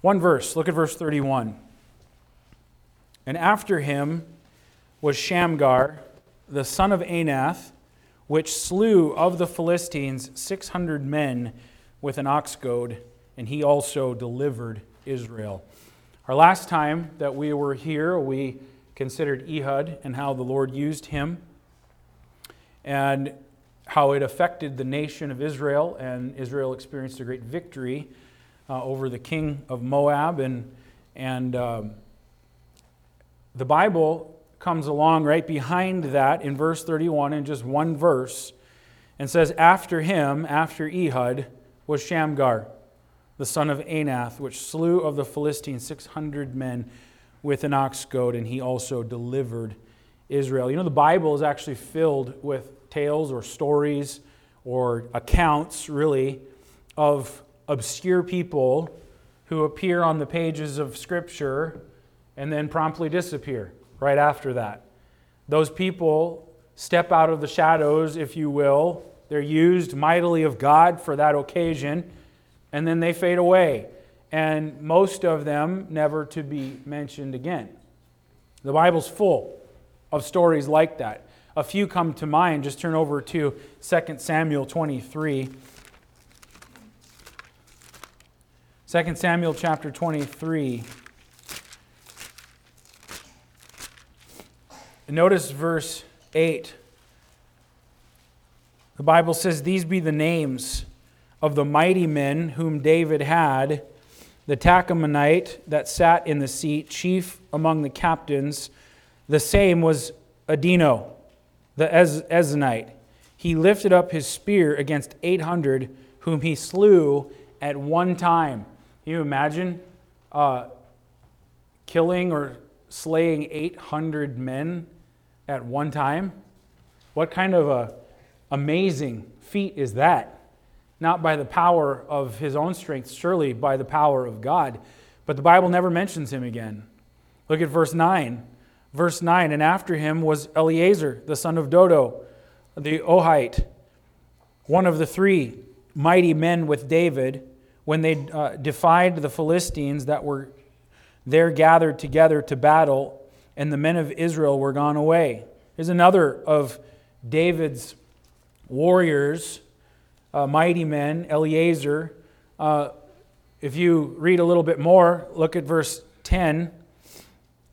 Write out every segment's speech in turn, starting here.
One verse, look at verse 31. And after him was Shamgar, the son of Anath, which slew of the Philistines 600 men with an ox goad, and he also delivered Israel. Our last time that we were here, we considered Ehud and how the Lord used him and how it affected the nation of Israel, and Israel experienced a great victory uh, over the king of Moab. And, and um, the Bible comes along right behind that in verse 31 in just one verse and says, After him, after Ehud, was Shamgar, the son of Anath, which slew of the Philistines 600 men with an ox goad, and he also delivered Israel. You know, the Bible is actually filled with tales or stories or accounts, really, of obscure people who appear on the pages of Scripture and then promptly disappear right after that. Those people step out of the shadows, if you will. They're used mightily of God for that occasion, and then they fade away. And most of them never to be mentioned again. The Bible's full of stories like that. A few come to mind. Just turn over to 2 Samuel 23. 2 Samuel chapter 23. Notice verse 8. The Bible says, These be the names of the mighty men whom David had the Tachmonite that sat in the seat, chief among the captains. The same was Adino, the Ez-. He lifted up his spear against 800, whom he slew at one time. Can you imagine uh, killing or slaying 800 men at one time? What kind of a amazing feat is that? Not by the power of his own strength, surely by the power of God. But the Bible never mentions him again. Look at verse 9. Verse 9, and after him was Eleazar, the son of Dodo, the Ohite, one of the three mighty men with David, when they uh, defied the Philistines that were there gathered together to battle and the men of Israel were gone away. Here's another of David's warriors, uh, mighty men, Eleazar. Uh, if you read a little bit more, look at verse 10.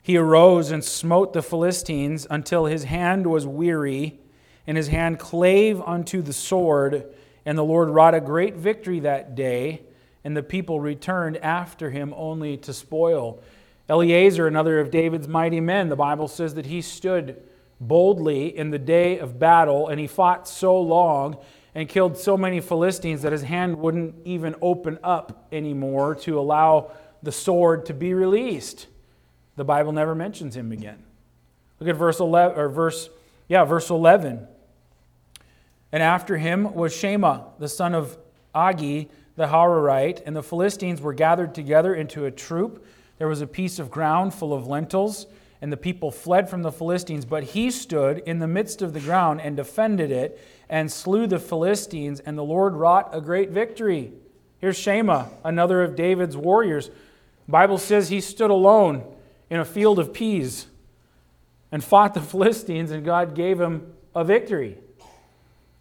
He arose and smote the Philistines until his hand was weary, and his hand clave unto the sword. And the Lord wrought a great victory that day, and the people returned after him only to spoil. Eleazar, another of David's mighty men, the Bible says that he stood boldly in the day of battle, and he fought so long and killed so many Philistines that his hand wouldn't even open up anymore to allow the sword to be released. The Bible never mentions him again. Look at verse 11 or verse yeah, verse 11. And after him was Shammah, the son of Agee, the Hararite, and the Philistines were gathered together into a troop there was a piece of ground full of lentils, and the people fled from the Philistines. But he stood in the midst of the ground and defended it and slew the Philistines, and the Lord wrought a great victory. Here's Shammah, another of David's warriors. The Bible says he stood alone in a field of peas and fought the Philistines, and God gave him a victory.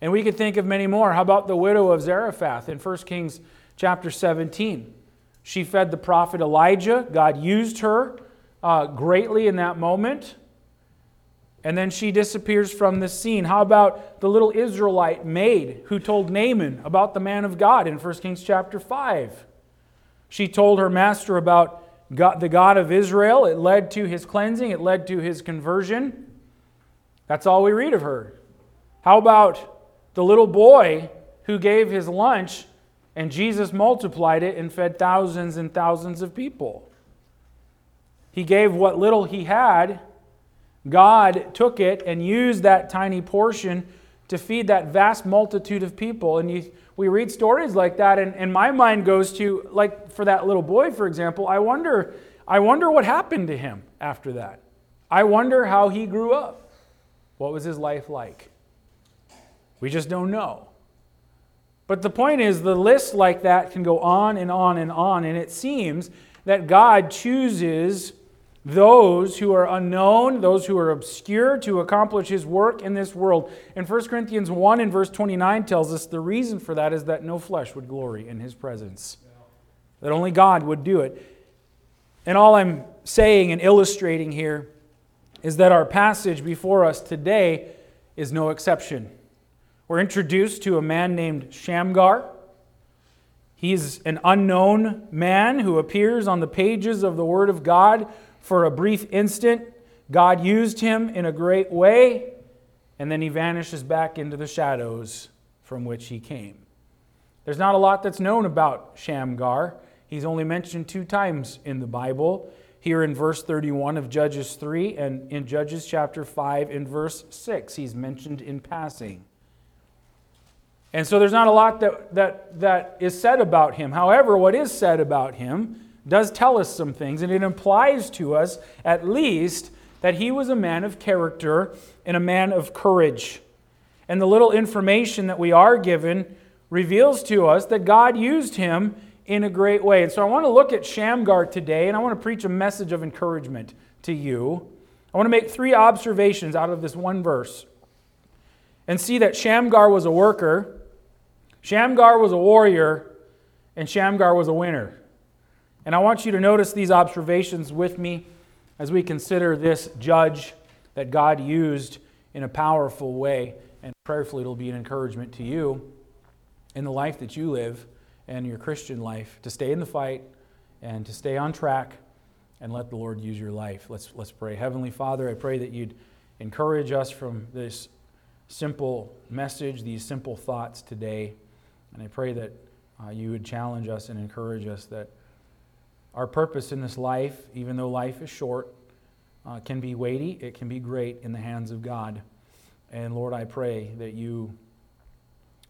And we could think of many more. How about the widow of Zarephath in 1 Kings chapter 17? She fed the prophet Elijah. God used her uh, greatly in that moment. And then she disappears from the scene. How about the little Israelite maid who told Naaman about the man of God in 1 Kings chapter 5? She told her master about God, the God of Israel. It led to his cleansing, it led to his conversion. That's all we read of her. How about the little boy who gave his lunch and Jesus multiplied it and fed thousands and thousands of people. He gave what little he had. God took it and used that tiny portion to feed that vast multitude of people. And you, we read stories like that, and, and my mind goes to, like for that little boy, for example, I wonder, I wonder what happened to him after that. I wonder how he grew up. What was his life like? We just don't know. But the point is, the list like that can go on and on and on, and it seems that God chooses those who are unknown, those who are obscure, to accomplish his work in this world. And 1 Corinthians 1 and verse 29 tells us the reason for that is that no flesh would glory in his presence, that only God would do it. And all I'm saying and illustrating here is that our passage before us today is no exception. We're introduced to a man named Shamgar. He's an unknown man who appears on the pages of the Word of God for a brief instant. God used him in a great way, and then he vanishes back into the shadows from which he came. There's not a lot that's known about Shamgar. He's only mentioned two times in the Bible here in verse 31 of Judges 3 and in Judges chapter 5 in verse 6. He's mentioned in passing. And so there's not a lot that, that, that is said about him. However, what is said about him does tell us some things, and it implies to us, at least, that he was a man of character and a man of courage. And the little information that we are given reveals to us that God used him in a great way. And so I want to look at Shamgar today, and I want to preach a message of encouragement to you. I want to make three observations out of this one verse and see that Shamgar was a worker, Shamgar was a warrior, and Shamgar was a winner. And I want you to notice these observations with me as we consider this judge that God used in a powerful way. And prayerfully, it'll be an encouragement to you in the life that you live and your Christian life to stay in the fight and to stay on track and let the Lord use your life. Let's, let's pray. Heavenly Father, I pray that you'd encourage us from this simple message, these simple thoughts today. And I pray that uh, you would challenge us and encourage us that our purpose in this life, even though life is short, uh, can be weighty, it can be great in the hands of God. And Lord, I pray that you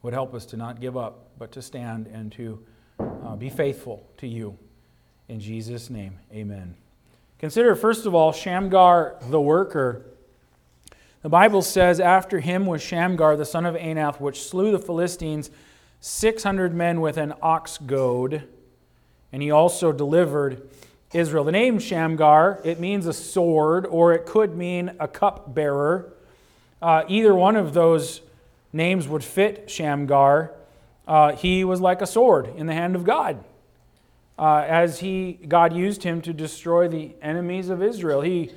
would help us to not give up, but to stand and to uh, be faithful to you. In Jesus' name, amen. Consider, first of all, Shamgar the worker. The Bible says, After him was Shamgar the son of Anath, which slew the Philistines, 600 men with an ox goad, and he also delivered Israel. The name Shamgar, it means a sword, or it could mean a cupbearer. Uh, either one of those names would fit Shamgar. Uh, he was like a sword in the hand of God. Uh, as he, God used him to destroy the enemies of Israel. He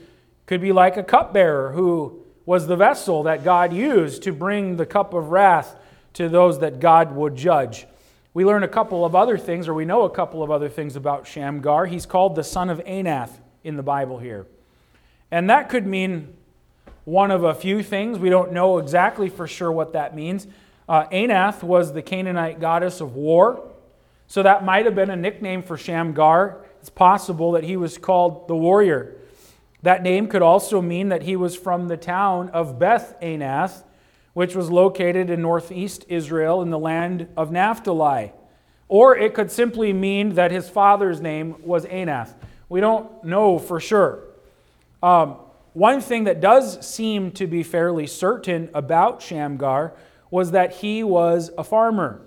could be like a cupbearer who was the vessel that God used to bring the cup of wrath to those that God would judge. We learn a couple of other things, or we know a couple of other things about Shamgar. He's called the son of Anath in the Bible here. And that could mean one of a few things. We don't know exactly for sure what that means. Uh, Anath was the Canaanite goddess of war, so that might have been a nickname for Shamgar. It's possible that he was called the warrior. That name could also mean that he was from the town of Beth Anath, which was located in northeast Israel in the land of Naphtali. Or it could simply mean that his father's name was Anath. We don't know for sure. Um, one thing that does seem to be fairly certain about Shamgar was that he was a farmer.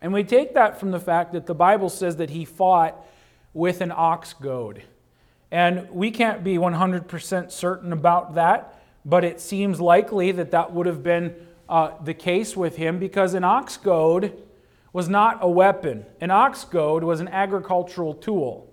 And we take that from the fact that the Bible says that he fought with an ox goad. And we can't be 100% certain about that, but it seems likely that that would have been uh, the case with him because an ox goad was not a weapon. An ox goad was an agricultural tool.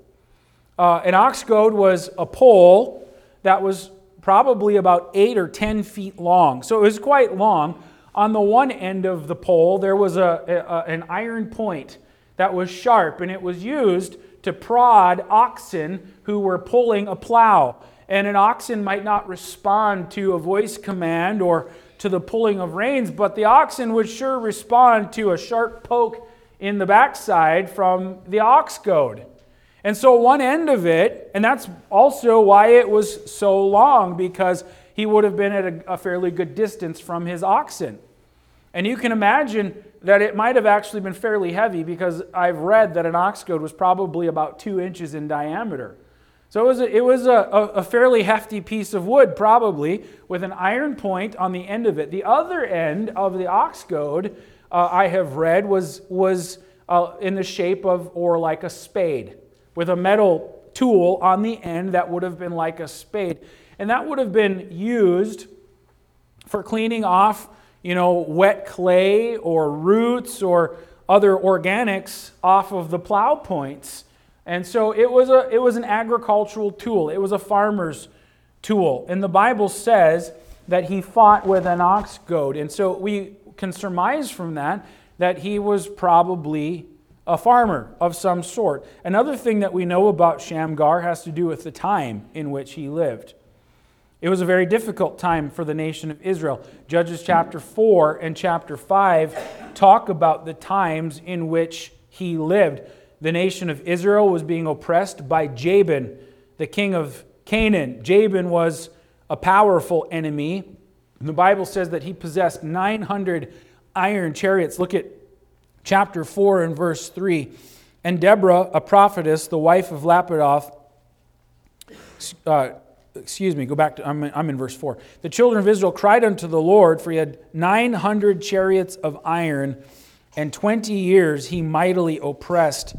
Uh, an ox goad was a pole that was probably about eight or ten feet long. So it was quite long. On the one end of the pole, there was a, a, an iron point that was sharp, and it was used to prod oxen who were pulling a plow. And an oxen might not respond to a voice command or to the pulling of reins, but the oxen would sure respond to a sharp poke in the backside from the ox goad. And so, one end of it, and that's also why it was so long, because he would have been at a, a, fairly good distance from his oxen. And you can imagine that it might have actually been fairly heavy, because I've read that an ox goad was probably about two inches in diameter. So it was, a, it was a, a fairly hefty piece of wood, probably, with an iron point on the end of it. The other end of the ox goad uh, I have read was, was uh, in the shape of, or like a spade, with a metal tool on the end that would have been like a spade. And that would have been used for cleaning off, you know, wet clay or roots or other organics off of the plow points. And so it was, a, it was an agricultural tool, it was a farmer's tool. And the Bible says that he fought with an ox goad. And so we can surmise from that that he was probably a farmer of some sort. Another thing that we know about Shamgar has to do with the time in which he lived. It was a very difficult time for the nation of Israel. Judges chapter 4 and chapter 5 talk about the times in which he lived. The nation of Israel was being oppressed by Jabin, the king of Canaan. Jabin was a powerful enemy. The Bible says that he possessed 900 iron chariots. Look at chapter 4 and verse 3. And Deborah, a prophetess, the wife of Lapidoth, uh, excuse me, go back to, I'm, I'm in verse 4. The children of Israel cried unto the Lord, for he had 900 chariots of iron, and 20 years he mightily oppressed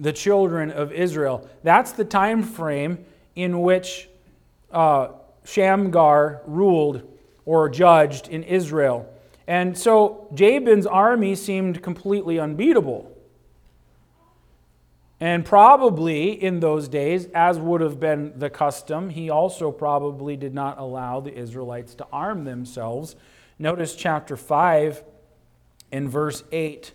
the children of Israel. That's the time frame in which uh, Shamgar ruled or judged in Israel. And so Jabin's army seemed completely unbeatable. And probably in those days, as would have been the custom, he also probably did not allow the Israelites to arm themselves. Notice chapter 5 in verse 8.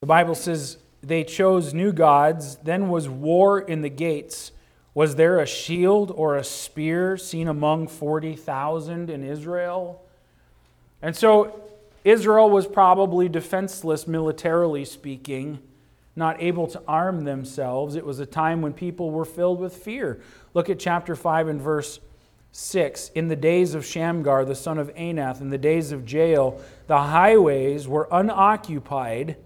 The Bible says, They chose new gods, then was war in the gates. Was there a shield or a spear seen among 40,000 in Israel? And so Israel was probably defenseless, militarily speaking not able to arm themselves. It was a time when people were filled with fear. Look at chapter 5 and verse 6. In the days of Shamgar, the son of Anath, in the days of Jael, the highways were unoccupied,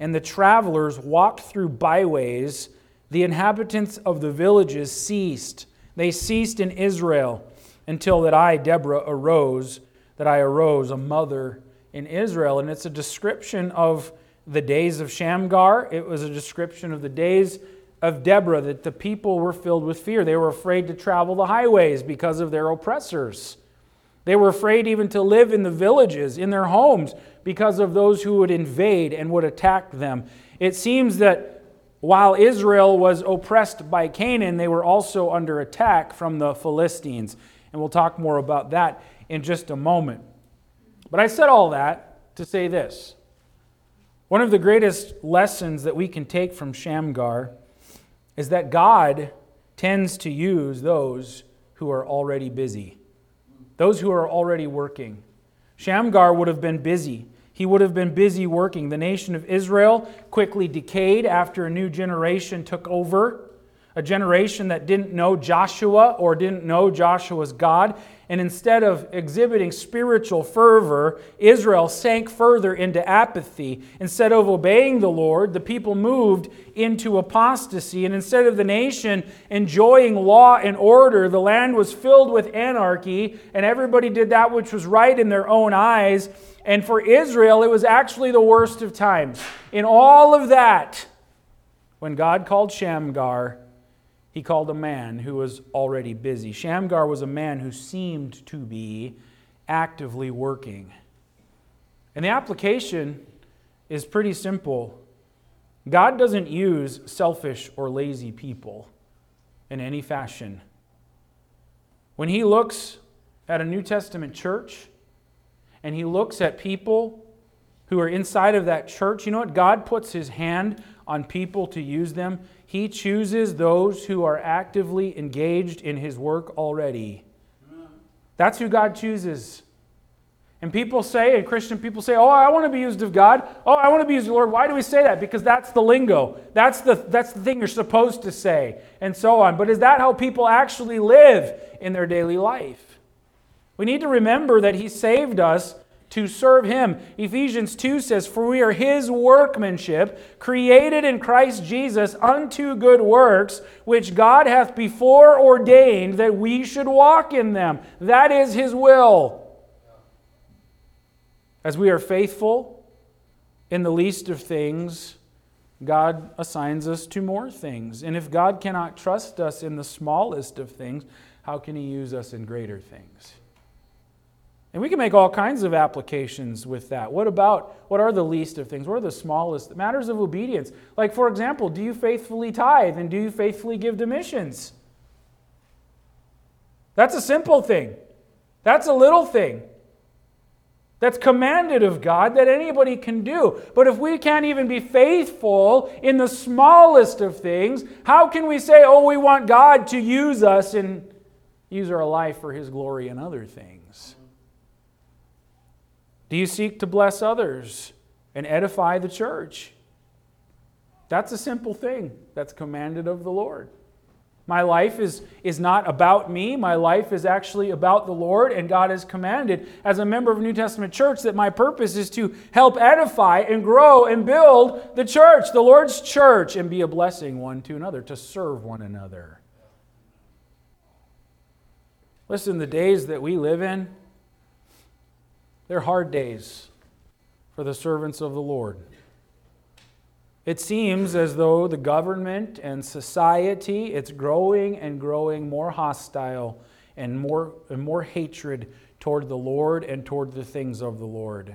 and the travelers walked through byways. The inhabitants of the villages ceased. They ceased in Israel until that I, Deborah, arose, that I arose, a mother in Israel. And it's a description of the days of Shamgar, it was a description of the days of Deborah, that the people were filled with fear. They were afraid to travel the highways because of their oppressors. They were afraid even to live in the villages, in their homes, because of those who would invade and would attack them. It seems that while Israel was oppressed by Canaan, they were also under attack from the Philistines. And we'll talk more about that in just a moment. But I said all that to say this one of the greatest lessons that we can take from Shamgar is that God tends to use those who are already busy, those who are already working. Shamgar would have been busy. He would have been busy working. The nation of Israel quickly decayed after a new generation took over, a generation that didn't know Joshua or didn't know Joshua's God. And instead of exhibiting spiritual fervor, Israel sank further into apathy. Instead of obeying the Lord, the people moved into apostasy. And instead of the nation enjoying law and order, the land was filled with anarchy, and everybody did that which was right in their own eyes. And for Israel, it was actually the worst of times. In all of that, when God called Shamgar, he called a man who was already busy. Shamgar was a man who seemed to be actively working. And the application is pretty simple God doesn't use selfish or lazy people in any fashion. When he looks at a New Testament church and he looks at people who are inside of that church, you know what? God puts his hand on people to use them. He chooses those who are actively engaged in His work already. That's who God chooses. And people say, and Christian people say, Oh, I want to be used of God. Oh, I want to be used of the Lord. Why do we say that? Because that's the lingo. That's the, that's the thing you're supposed to say, and so on. But is that how people actually live in their daily life? We need to remember that He saved us to serve him. Ephesians 2 says, For we are his workmanship, created in Christ Jesus unto good works, which God hath before ordained that we should walk in them. That is his will. As we are faithful in the least of things, God assigns us to more things. And if God cannot trust us in the smallest of things, how can He use us in greater things? And we can make all kinds of applications with that. What about what are the least of things? What are the smallest matters of obedience? Like, for example, do you faithfully tithe and do you faithfully give to missions? That's a simple thing. That's a little thing. That's commanded of God that anybody can do. But if we can't even be faithful in the smallest of things, how can we say, oh, we want God to use us and use our life for His glory and other things? Do you seek to bless others and edify the church? That's a simple thing that's commanded of the Lord. My life is, is not about me. My life is actually about the Lord, and God has commanded, as a member of New Testament church, that my purpose is to help edify and grow and build the church, the Lord's church, and be a blessing one to another, to serve one another. Listen, the days that we live in, they're hard days for the servants of the Lord. It seems as though the government and society it's growing and growing more hostile and more and more hatred toward the Lord and toward the things of the Lord.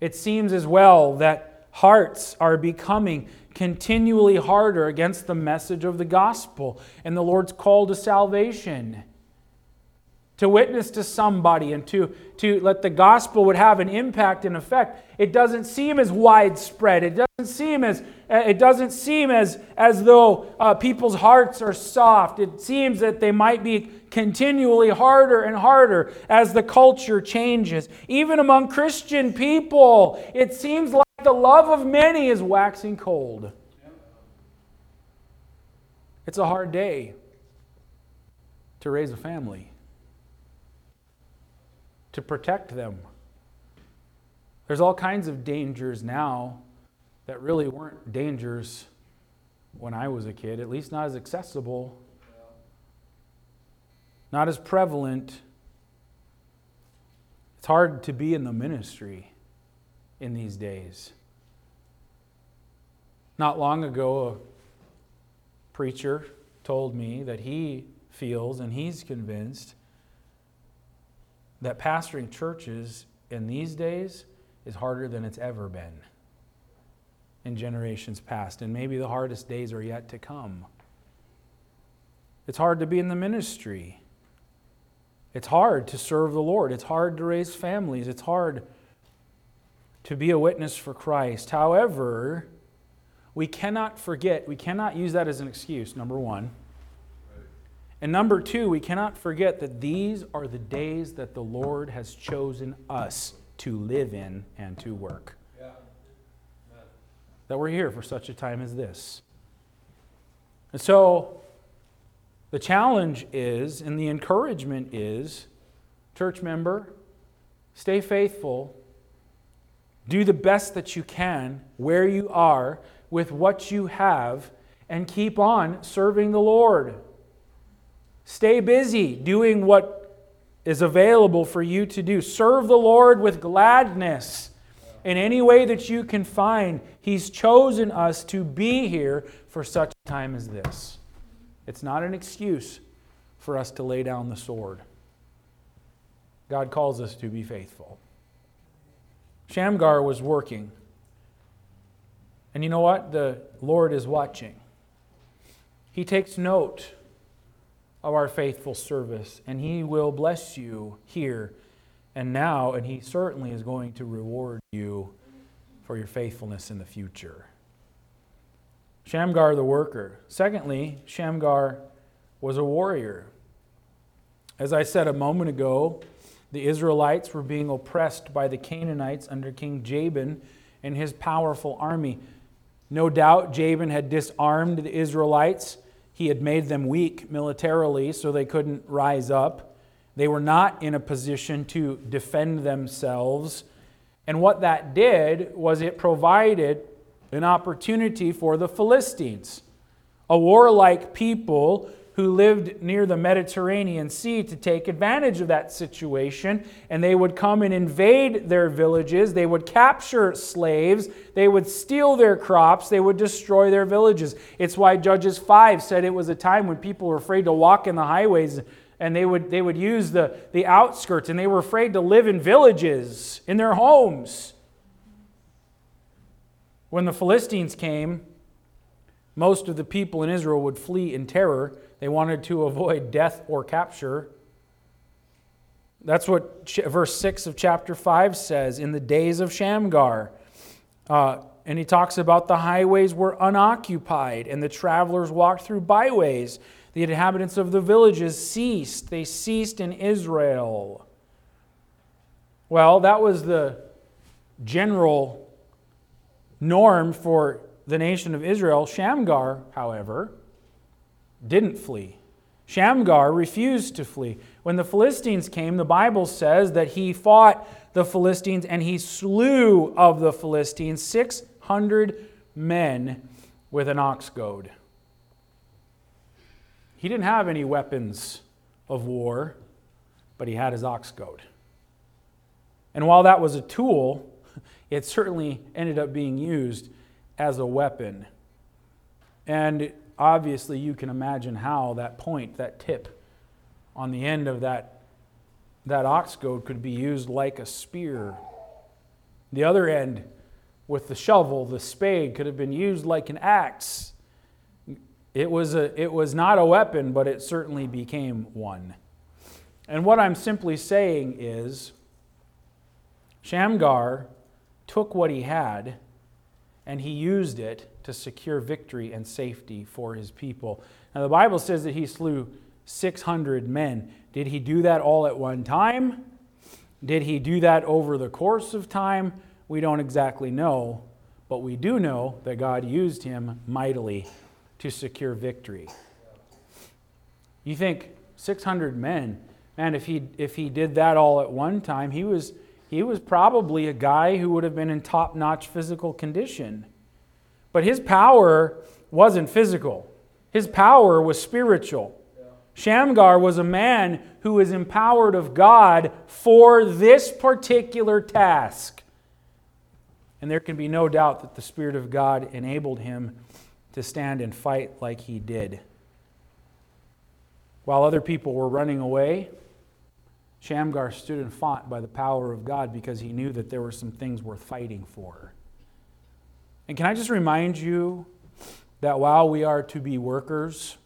It seems as well that hearts are becoming continually harder against the message of the gospel and the Lord's call to salvation to witness to somebody and to, to let the gospel would have an impact and effect it doesn't seem as widespread. It doesn't seem as it doesn't seem as as though uh, people's hearts are soft. It seems that they might be continually harder and harder as the culture changes. Even among christian people it seems like the love of many is waxing cold. It's a hard day to raise a family to protect them. There's all kinds of dangers now that really weren't dangers when I was a kid, at least not as accessible, not as prevalent. It's hard to be in the ministry in these days. Not long ago, a preacher told me that he feels and he's convinced that pastoring churches in these days is harder than it's ever been in generations past, and maybe the hardest days are yet to come. It's hard to be in the ministry. It's hard to serve the Lord. It's hard to raise families. It's hard to be a witness for Christ. However, we cannot forget, we cannot use that as an excuse, number one. And number two, we cannot forget that these are the days that the Lord has chosen us to live in and to work. Yeah. That we're here for such a time as this. And so, the challenge is, and the encouragement is, church member, stay faithful, do the best that you can where you are with what you have, and keep on serving the Lord. Stay busy doing what is available for you to do. Serve the Lord with gladness in any way that you can find. He's chosen us to be here for such a time as this. It's not an excuse for us to lay down the sword. God calls us to be faithful. Shamgar was working. And you know what? The Lord is watching. He takes note of our faithful service, and He will bless you here and now, and He certainly is going to reward you for your faithfulness in the future. Shamgar the worker. Secondly, Shamgar was a warrior. As I said a moment ago, the Israelites were being oppressed by the Canaanites under King Jabin and his powerful army. No doubt Jabin had disarmed the Israelites he had made them weak militarily so they couldn't rise up. They were not in a position to defend themselves. And what that did was it provided an opportunity for the Philistines, a warlike people who lived near the Mediterranean Sea to take advantage of that situation. And they would come and invade their villages. They would capture slaves. They would steal their crops. They would destroy their villages. It's why Judges 5 said it was a time when people were afraid to walk in the highways and they would, they would use the, the outskirts and they were afraid to live in villages, in their homes. When the Philistines came, most of the people in Israel would flee in terror. They wanted to avoid death or capture. That's what verse 6 of chapter 5 says in the days of Shamgar. Uh, and he talks about the highways were unoccupied and the travelers walked through byways. The inhabitants of the villages ceased. They ceased in Israel. Well, that was the general norm for the nation of Israel. Shamgar, however, didn't flee. Shamgar refused to flee. When the Philistines came, the Bible says that he fought the Philistines and he slew of the Philistines 600 men with an ox goad. He didn't have any weapons of war, but he had his ox goad. And while that was a tool, it certainly ended up being used as a weapon. And obviously, you can imagine how that point, that tip on the end of that, that ox goad could be used like a spear. The other end, with the shovel, the spade, could have been used like an axe. It was, a, it was not a weapon, but it certainly became one. And what I'm simply saying is Shamgar took what he had and he used it to secure victory and safety for his people. Now, the Bible says that he slew 600 men. Did he do that all at one time? Did he do that over the course of time? We don't exactly know, but we do know that God used him mightily to secure victory. You think 600 men, man, if he, if he did that all at one time, he was he was probably a guy who would have been in top notch physical condition. But his power wasn't physical, his power was spiritual. Shamgar was a man who was empowered of God for this particular task. And there can be no doubt that the Spirit of God enabled him to stand and fight like he did. While other people were running away, Shamgar stood and fought by the power of God because he knew that there were some things worth fighting for. And can I just remind you that while we are to be workers,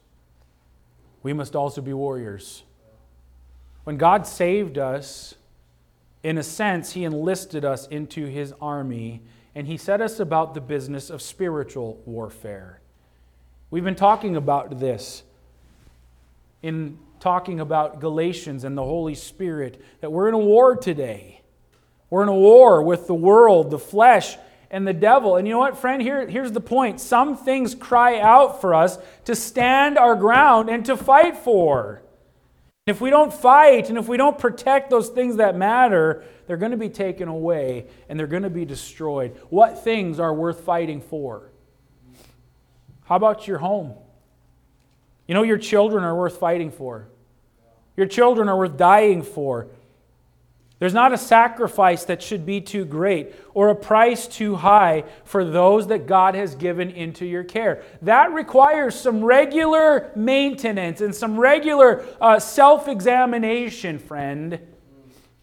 we must also be warriors. When God saved us, in a sense, He enlisted us into His army and He set us about the business of spiritual warfare. We've been talking about this in talking about Galatians and the Holy Spirit, that we're in a war today. We're in a war with the world, the flesh, and the devil. And you know what, friend? Here, here's the point. Some things cry out for us to stand our ground and to fight for. If we don't fight and if we don't protect those things that matter, they're going to be taken away and they're going to be destroyed. What things are worth fighting for? How about your home? You know, your children are worth fighting for. Your children are worth dying for. There's not a sacrifice that should be too great or a price too high for those that God has given into your care. That requires some regular maintenance and some regular uh, self examination, friend.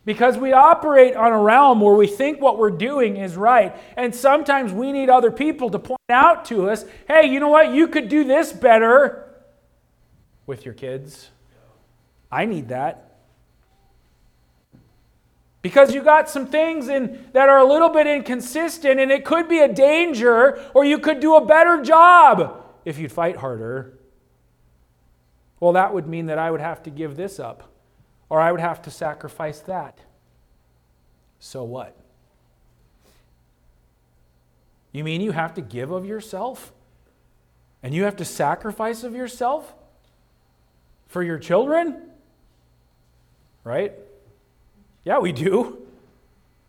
Because we operate on a realm where we think what we're doing is right. And sometimes we need other people to point out to us hey, you know what? You could do this better with your kids. I need that. Because you got some things in, that are a little bit inconsistent, and it could be a danger, or you could do a better job if you'd fight harder. Well, that would mean that I would have to give this up, or I would have to sacrifice that. So what? You mean you have to give of yourself? And you have to sacrifice of yourself? For your children? Right? Yeah, we do.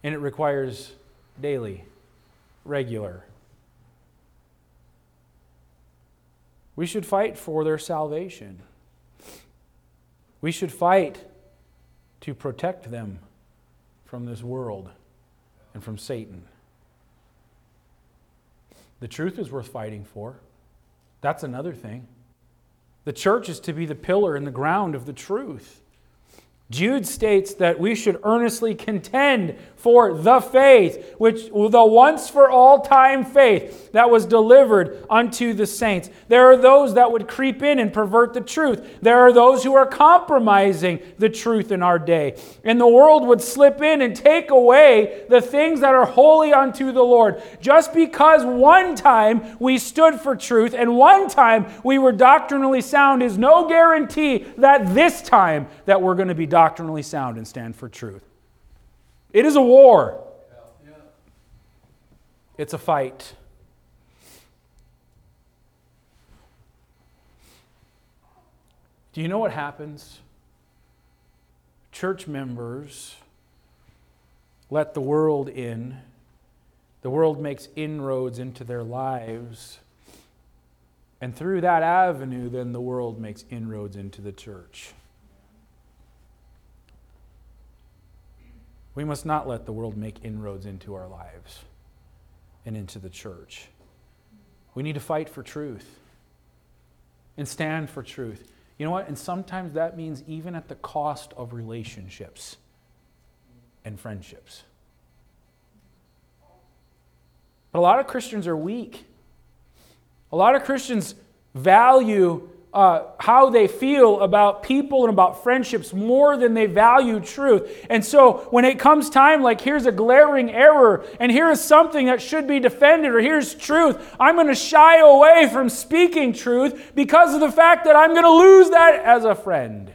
And it requires daily, regular. We should fight for their salvation. We should fight to protect them from this world and from Satan. The truth is worth fighting for. That's another thing. The church is to be the pillar and the ground of the truth. Jude states that we should earnestly contend for the faith, which the once for all time faith that was delivered unto the saints. There are those that would creep in and pervert the truth. There are those who are compromising the truth in our day. And the world would slip in and take away the things that are holy unto the Lord. Just because one time we stood for truth and one time we were doctrinally sound is no guarantee that this time that we're going to be doctrinally sound and stand for truth. It is a war, it's a fight. Do you know what happens? Church members let the world in. The world makes inroads into their lives. And through that avenue, then the world makes inroads into the church. We must not let the world make inroads into our lives and into the church. We need to fight for truth and stand for truth. You know what? And sometimes that means even at the cost of relationships and friendships. But a lot of Christians are weak. A lot of Christians value uh, how they feel about people and about friendships more than they value truth. And so when it comes time, like here's a glaring error, and here is something that should be defended, or here's truth, I'm going to shy away from speaking truth because of the fact that I'm going to lose that as a friend.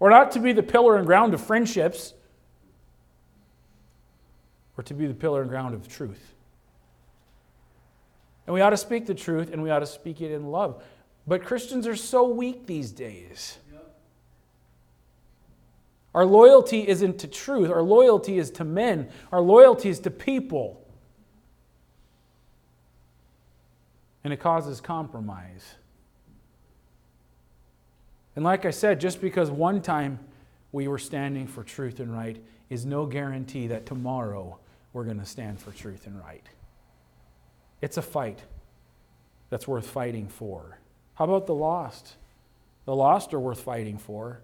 Or not to be the pillar and ground of friendships, or to be the pillar and ground of truth. And we ought to speak the truth and we ought to speak it in love. But Christians are so weak these days. Our loyalty isn't to truth, our loyalty is to men, our loyalty is to people. And it causes compromise. And like I said, just because one time we were standing for truth and right is no guarantee that tomorrow we're going to stand for truth and right. It's a fight that's worth fighting for. How about the lost? The lost are worth fighting for.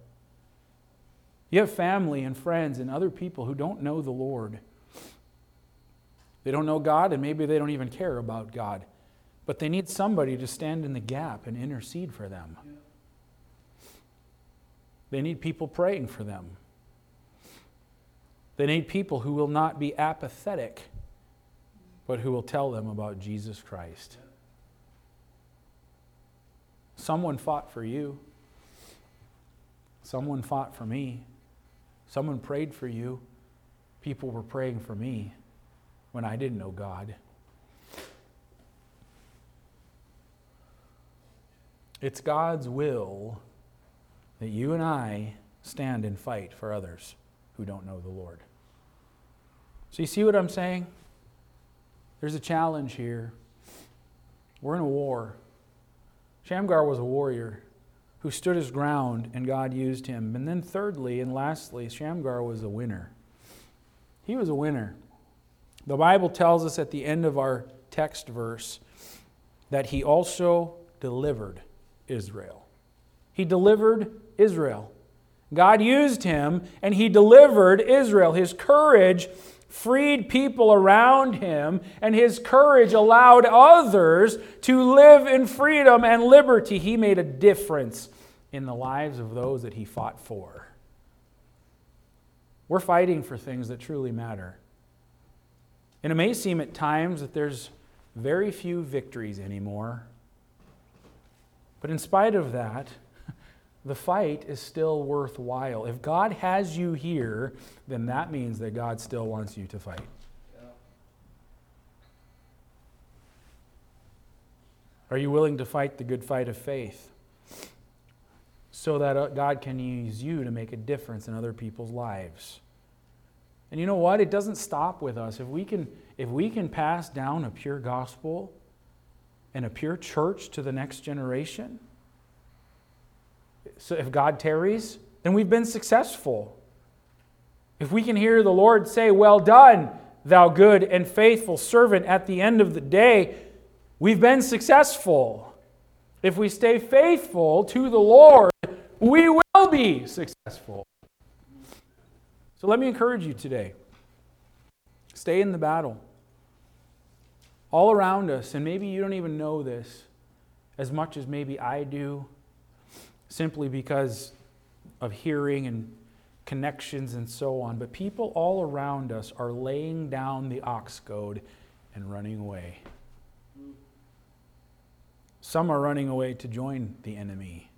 You have family and friends and other people who don't know the Lord. They don't know God, and maybe they don't even care about God. But they need somebody to stand in the gap and intercede for them. They need people praying for them. They need people who will not be apathetic but who will tell them about Jesus Christ. Someone fought for you. Someone fought for me. Someone prayed for you. People were praying for me when I didn't know God. It's God's will that you and I stand and fight for others who don't know the Lord. So, you see what I'm saying? There's a challenge here. We're in a war. Shamgar was a warrior who stood his ground and God used him. And then, thirdly and lastly, Shamgar was a winner. He was a winner. The Bible tells us at the end of our text verse that he also delivered Israel. He delivered Israel. God used him and he delivered Israel. His courage freed people around him, and his courage allowed others to live in freedom and liberty. He made a difference in the lives of those that he fought for. We're fighting for things that truly matter. And it may seem at times that there's very few victories anymore. But in spite of that, the fight is still worthwhile. If God has you here, then that means that God still wants you to fight. Are you willing to fight the good fight of faith so that uh, God can use you to make a difference in other people's lives? And you know what? It doesn't stop with us. If we can, if we can pass down a pure gospel and a pure church to the next generation, so if God tarries, then we've been successful. If we can hear the Lord say, Well done, thou good and faithful servant, at the end of the day, we've been successful. If we stay faithful to the Lord, we will be successful. So let me encourage you today stay in the battle. All around us, and maybe you don't even know this as much as maybe I do, simply because of hearing and connections and so on. But people all around us are laying down the ox goad and running away. Some are running away to join the enemy,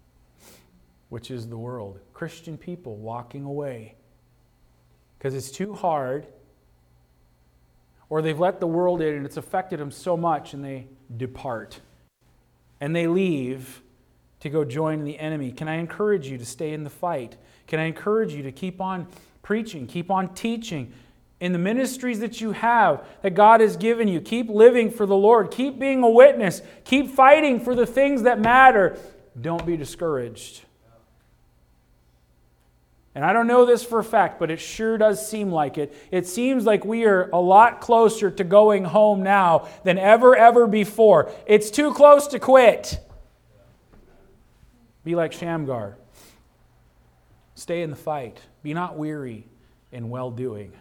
which is the world. Christian people walking away because it's too hard, or they've let the world in and it's affected them so much and they depart and they leave to go join the enemy. Can I encourage you to stay in the fight? Can I encourage you to keep on preaching, keep on teaching in the ministries that you have, that God has given you? Keep living for the Lord, keep being a witness, keep fighting for the things that matter. Don't be discouraged. And I don't know this for a fact, but it sure does seem like it. It seems like we are a lot closer to going home now than ever, ever before. It's too close to quit. Be like Shamgar. Stay in the fight. Be not weary in well doing,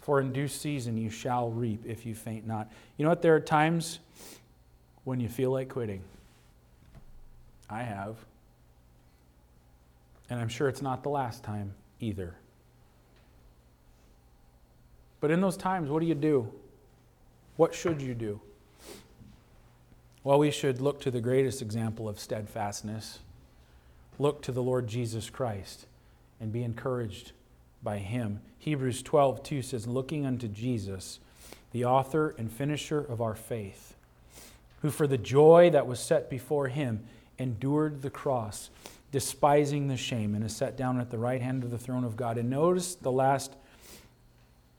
for in due season you shall reap if you faint not. You know what? There are times when you feel like quitting. I have. And I'm sure it's not the last time either. But in those times, what do you do? What should you do? Well, we should look to the greatest example of steadfastness. Look to the Lord Jesus Christ and be encouraged by him. Hebrews 12, 2 says, Looking unto Jesus, the author and finisher of our faith, who for the joy that was set before him endured the cross despising the shame, and is set down at the right hand of the throne of God. And notice the last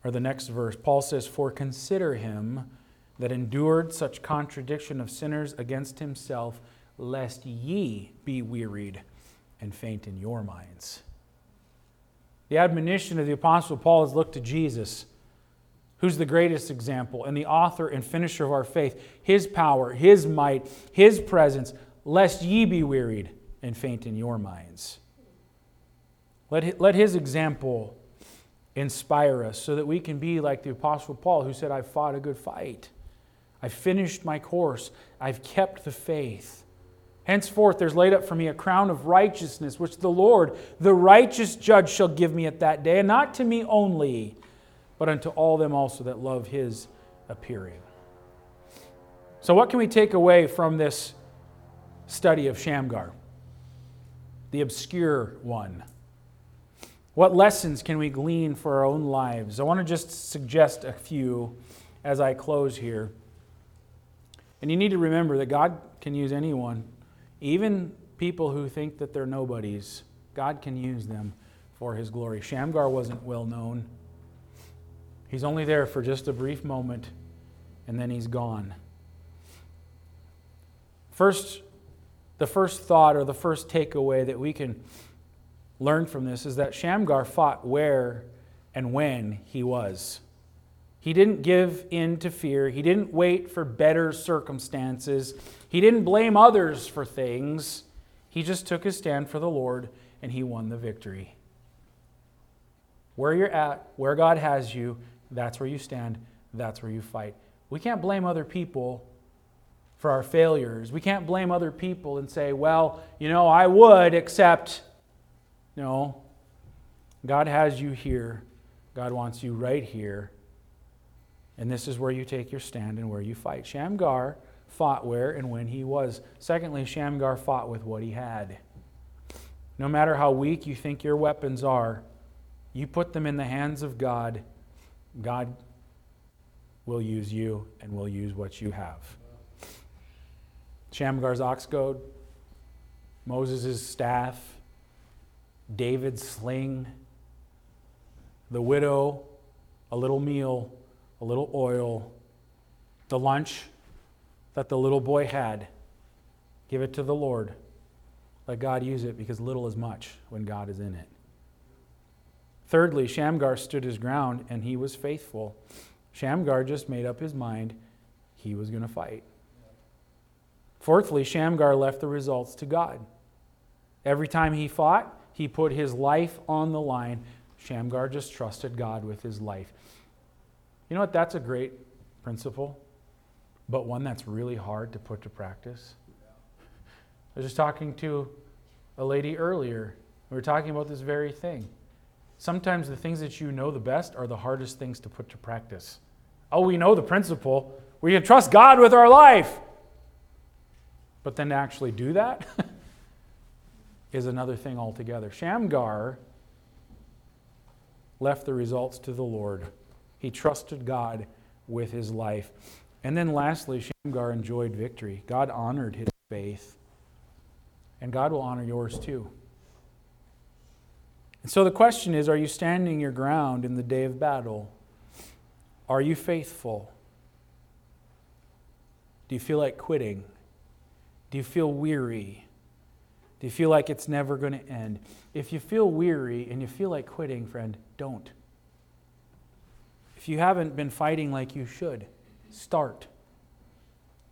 or the next verse. Paul says, For consider him that endured such contradiction of sinners against himself, lest ye be wearied and faint in your minds. The admonition of the Apostle Paul is look to Jesus, who's the greatest example and the author and finisher of our faith, his power, his might, his presence, lest ye be wearied and faint in your minds. Let, let his example inspire us so that we can be like the Apostle Paul, who said, I've fought a good fight. I've finished my course. I've kept the faith. Henceforth, there's laid up for me a crown of righteousness, which the Lord, the righteous judge, shall give me at that day, and not to me only, but unto all them also that love his appearing. So, what can we take away from this study of Shamgar? the obscure one? What lessons can we glean for our own lives? I want to just suggest a few as I close here. And you need to remember that God can use anyone, even people who think that they're nobodies. God can use them for his glory. Shamgar wasn't well known. He's only there for just a brief moment, and then he's gone. First, the first thought or the first takeaway that we can learn from this is that Shamgar fought where and when he was. He didn't give in to fear. He didn't wait for better circumstances. He didn't blame others for things. He just took his stand for the Lord and he won the victory. Where you're at, where God has you, that's where you stand, that's where you fight. We can't blame other people for our failures. We can't blame other people and say, well, you know, I would, except, no. God has you here. God wants you right here. And this is where you take your stand and where you fight. Shamgar fought where and when he was. Secondly, Shamgar fought with what he had. No matter how weak you think your weapons are, you put them in the hands of God, God will use you and will use what you have. Shamgar's ox goad, Moses' staff, David's sling, the widow, a little meal, a little oil, the lunch that the little boy had. Give it to the Lord. let God use it because little is much when God is in it. Thirdly, Shamgar stood his ground and he was faithful. Shamgar just made up his mind he was going to fight. Fourthly, Shamgar left the results to God. Every time he fought, he put his life on the line. Shamgar just trusted God with his life. You know what? That's a great principle, but one that's really hard to put to practice. I was just talking to a lady earlier. We were talking about this very thing. Sometimes the things that you know the best are the hardest things to put to practice. Oh, we know the principle. We can trust God with our life. But then to actually do that is another thing altogether. Shamgar left the results to the Lord. He trusted God with his life. And then lastly, Shamgar enjoyed victory. God honored his faith. And God will honor yours too. And so the question is are you standing your ground in the day of battle? Are you faithful? Do you feel like quitting? Do you feel weary? Do you feel like it's never going to end? If you feel weary and you feel like quitting, friend, don't. If you haven't been fighting like you should, start.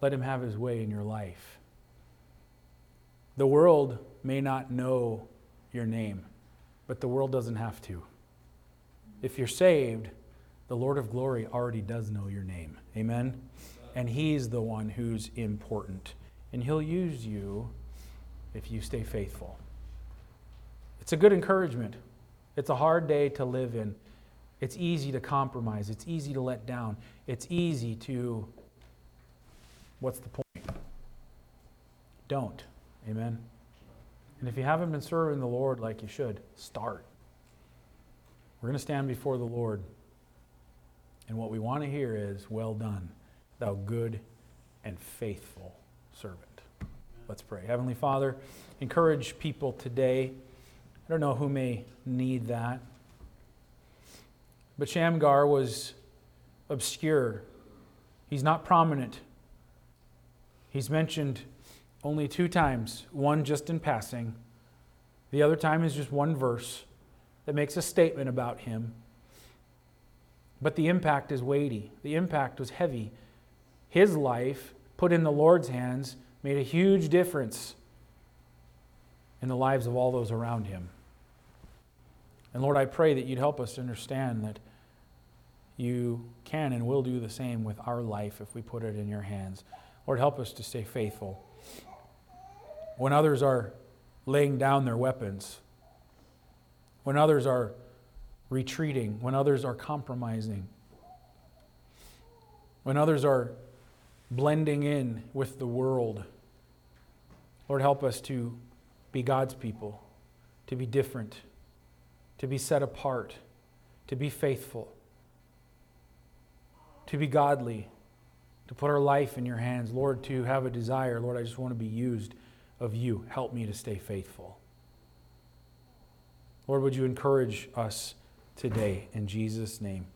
Let Him have His way in your life. The world may not know your name but the world doesn't have to. If you're saved, the Lord of glory already does know your name. Amen? And He's the one who's important. And He'll use you if you stay faithful. It's a good encouragement. It's a hard day to live in. It's easy to compromise. It's easy to let down. It's easy to. What's the point? Don't. Amen? And if you haven't been serving the Lord like you should, start. We're going to stand before the Lord. And what we want to hear is, Well done, thou good and faithful servant. Let's pray. Heavenly Father, encourage people today. I don't know who may need that. But Shamgar was obscure. He's not prominent. He's mentioned only two times, one just in passing. The other time is just one verse that makes a statement about him. But the impact is weighty, the impact was heavy. His life, put in the Lord's hands, made a huge difference in the lives of all those around him. And Lord, I pray that you'd help us to understand that you can and will do the same with our life if we put it in your hands. Lord, help us to stay faithful when others are laying down their weapons, when others are retreating, when others are compromising, when others are blending in with the world. Lord, help us to be God's people, to be different, to be set apart, to be faithful, to be godly, to put our life in your hands. Lord, to have a desire. Lord, I just want to be used of you. Help me to stay faithful. Lord, would you encourage us today in Jesus' name?